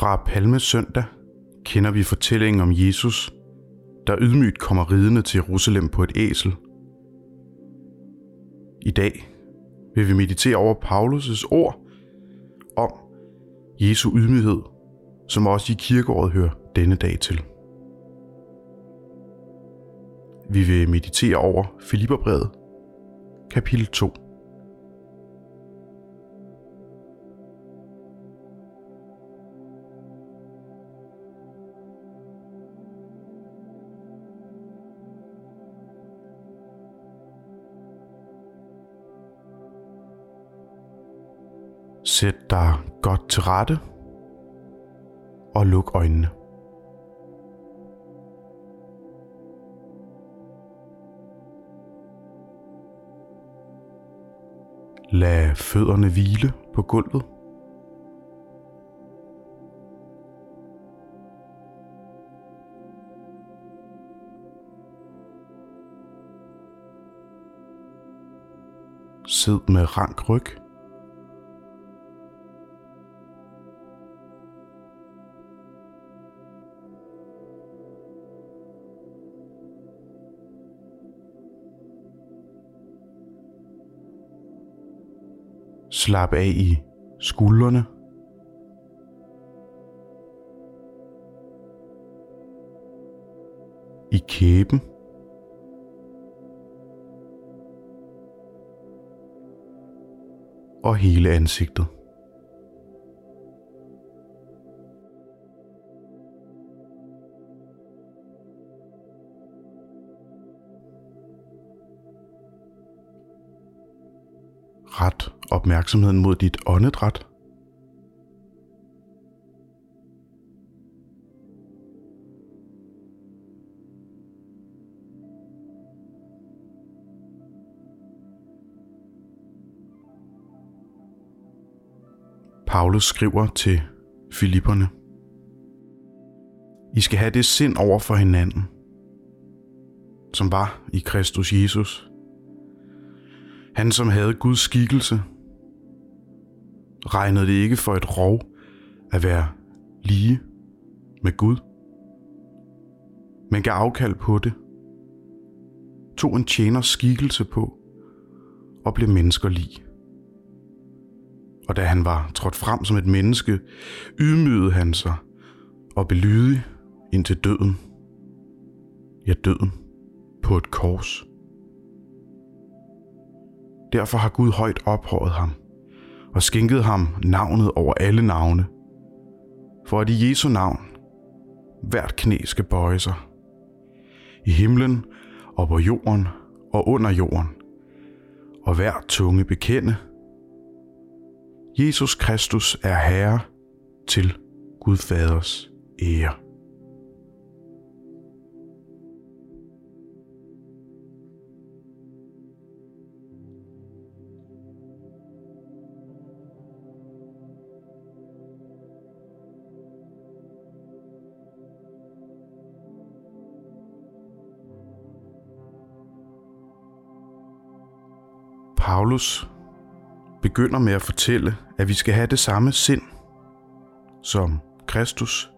Fra Palmesøndag kender vi fortællingen om Jesus, der ydmygt kommer ridende til Jerusalem på et æsel. I dag vil vi meditere over Paulus' ord om Jesu ydmyghed, som også i kirkeåret hører denne dag til. Vi vil meditere over Filipperbrevet, kapitel 2. Sæt dig godt til rette og luk øjnene. Lad fødderne hvile på gulvet. Sid med rank ryg. Slap af i skuldrene. I kæben. Og hele ansigtet. Ret opmærksomheden mod dit åndedræt. Paulus skriver til Filipperne. I skal have det sind over for hinanden, som var i Kristus Jesus – han, som havde Guds skikkelse, regnede det ikke for et rov at være lige med Gud, men gav afkald på det, tog en tjeners skikkelse på og blev menneskerlig. Og da han var trådt frem som et menneske, ydmygede han sig og belydig indtil døden. Ja, døden på et kors. Derfor har Gud højt ophøjet ham og skænket ham navnet over alle navne, for at i Jesu navn hvert knæ skal bøje sig. I himlen og på jorden og under jorden, og hver tunge bekende, Jesus Kristus er Herre til Gud Faders ære. Paulus begynder med at fortælle, at vi skal have det samme sind som Kristus.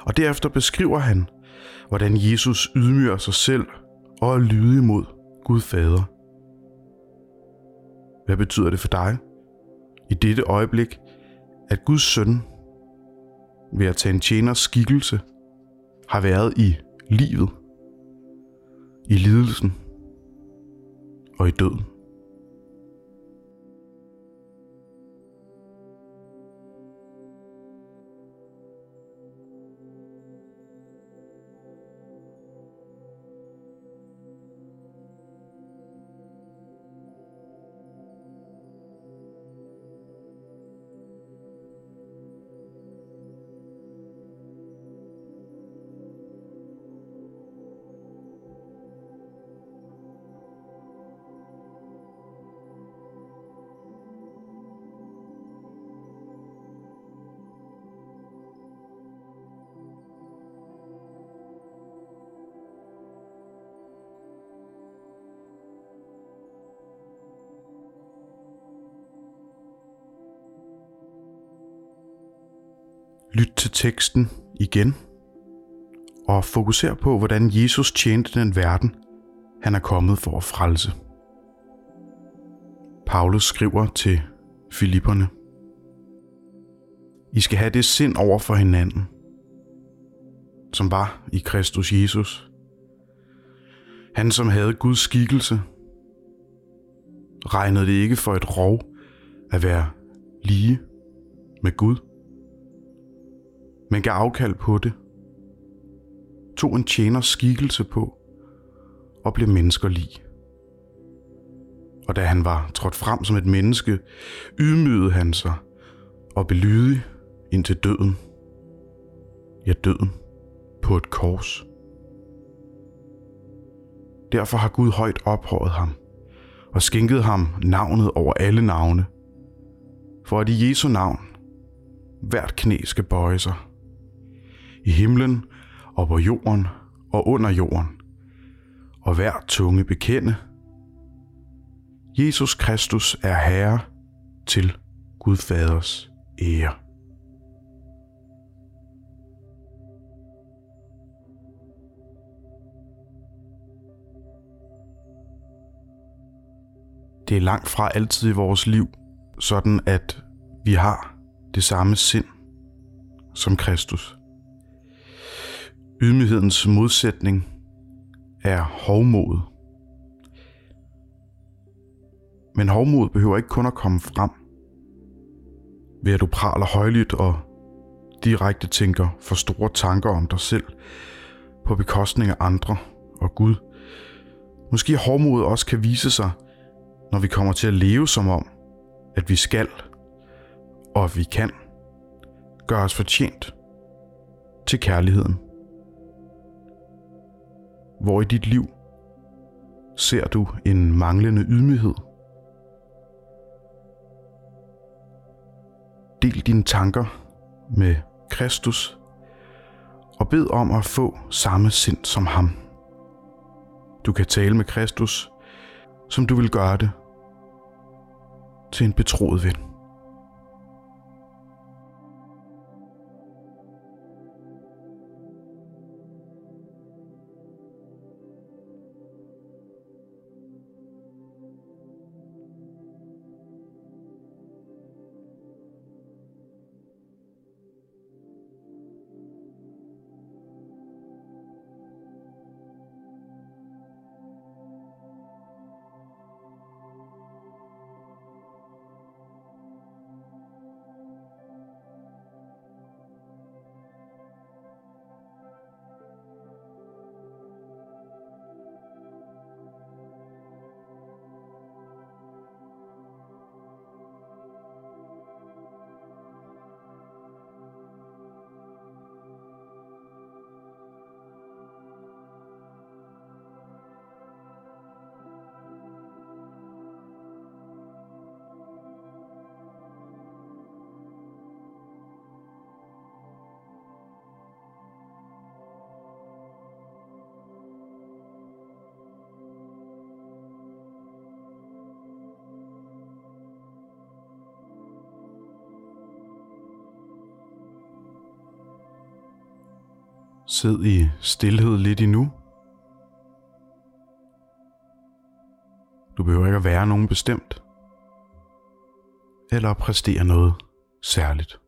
Og derefter beskriver han, hvordan Jesus ydmyger sig selv og er lydig mod Gud Fader. Hvad betyder det for dig i dette øjeblik, at Guds søn ved at tage en tjeners skikkelse har været i livet, i lidelsen og i døden? Lyt til teksten igen og fokuser på, hvordan Jesus tjente den verden, han er kommet for at frelse. Paulus skriver til Filipperne. I skal have det sind over for hinanden, som var i Kristus Jesus. Han, som havde Guds skikkelse, regnede det ikke for et rov at være lige med Gud, men gav afkald på det, tog en tjeners skikkelse på og blev menneskerlig. Og da han var trådt frem som et menneske, ydmygede han sig og belydig indtil døden. Ja, døden på et kors. Derfor har Gud højt ophøjet ham og skænket ham navnet over alle navne, for at i Jesu navn hvert knæ skal bøje sig. I himlen og på jorden og under jorden, og hver tunge bekende, Jesus Kristus er Herre til Gud Faders ære. Det er langt fra altid i vores liv, sådan at vi har det samme sind som Kristus. Ydmyghedens modsætning er hovmod. Men hovmod behøver ikke kun at komme frem ved at du praler højligt og direkte tænker for store tanker om dig selv på bekostning af andre og Gud. Måske hovmod også kan vise sig, når vi kommer til at leve som om, at vi skal og at vi kan gøre os fortjent til kærligheden. Hvor i dit liv ser du en manglende ydmyghed? Del dine tanker med Kristus og bed om at få samme sind som ham. Du kan tale med Kristus, som du vil gøre det til en betroet ven. Sid i stillhed lidt endnu. Du behøver ikke at være nogen bestemt. Eller præstere noget særligt.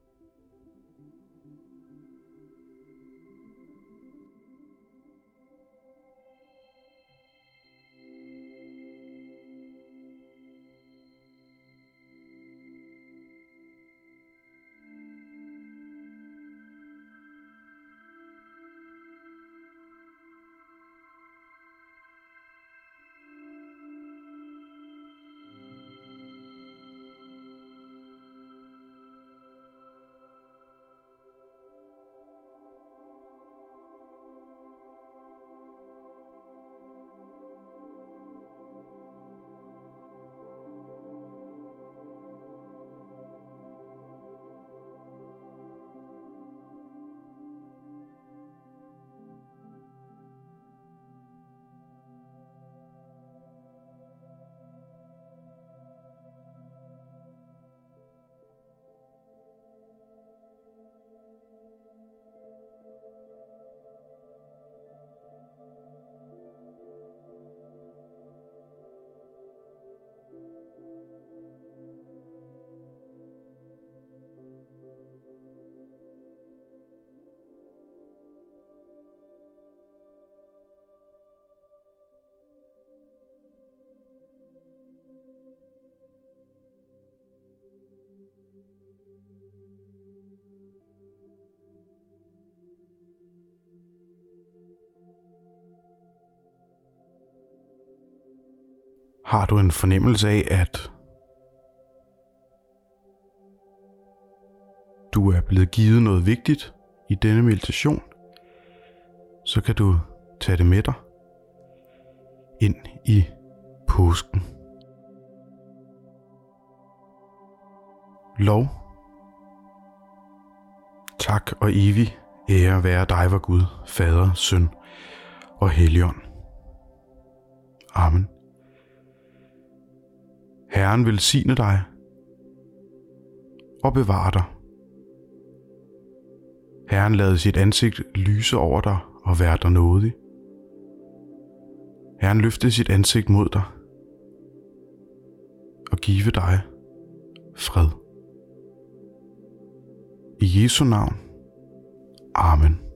Har du en fornemmelse af, at du er blevet givet noget vigtigt i denne meditation, så kan du tage det med dig ind i påsken. Lov. Tak og evig ære være dig, var Gud, Fader, Søn og Helligånd. Amen. Herren velsigne dig og bevare dig. Herren lade sit ansigt lyse over dig og være dig nådig. Herren løfte sit ansigt mod dig og give dig fred. I Jesu navn. Amen.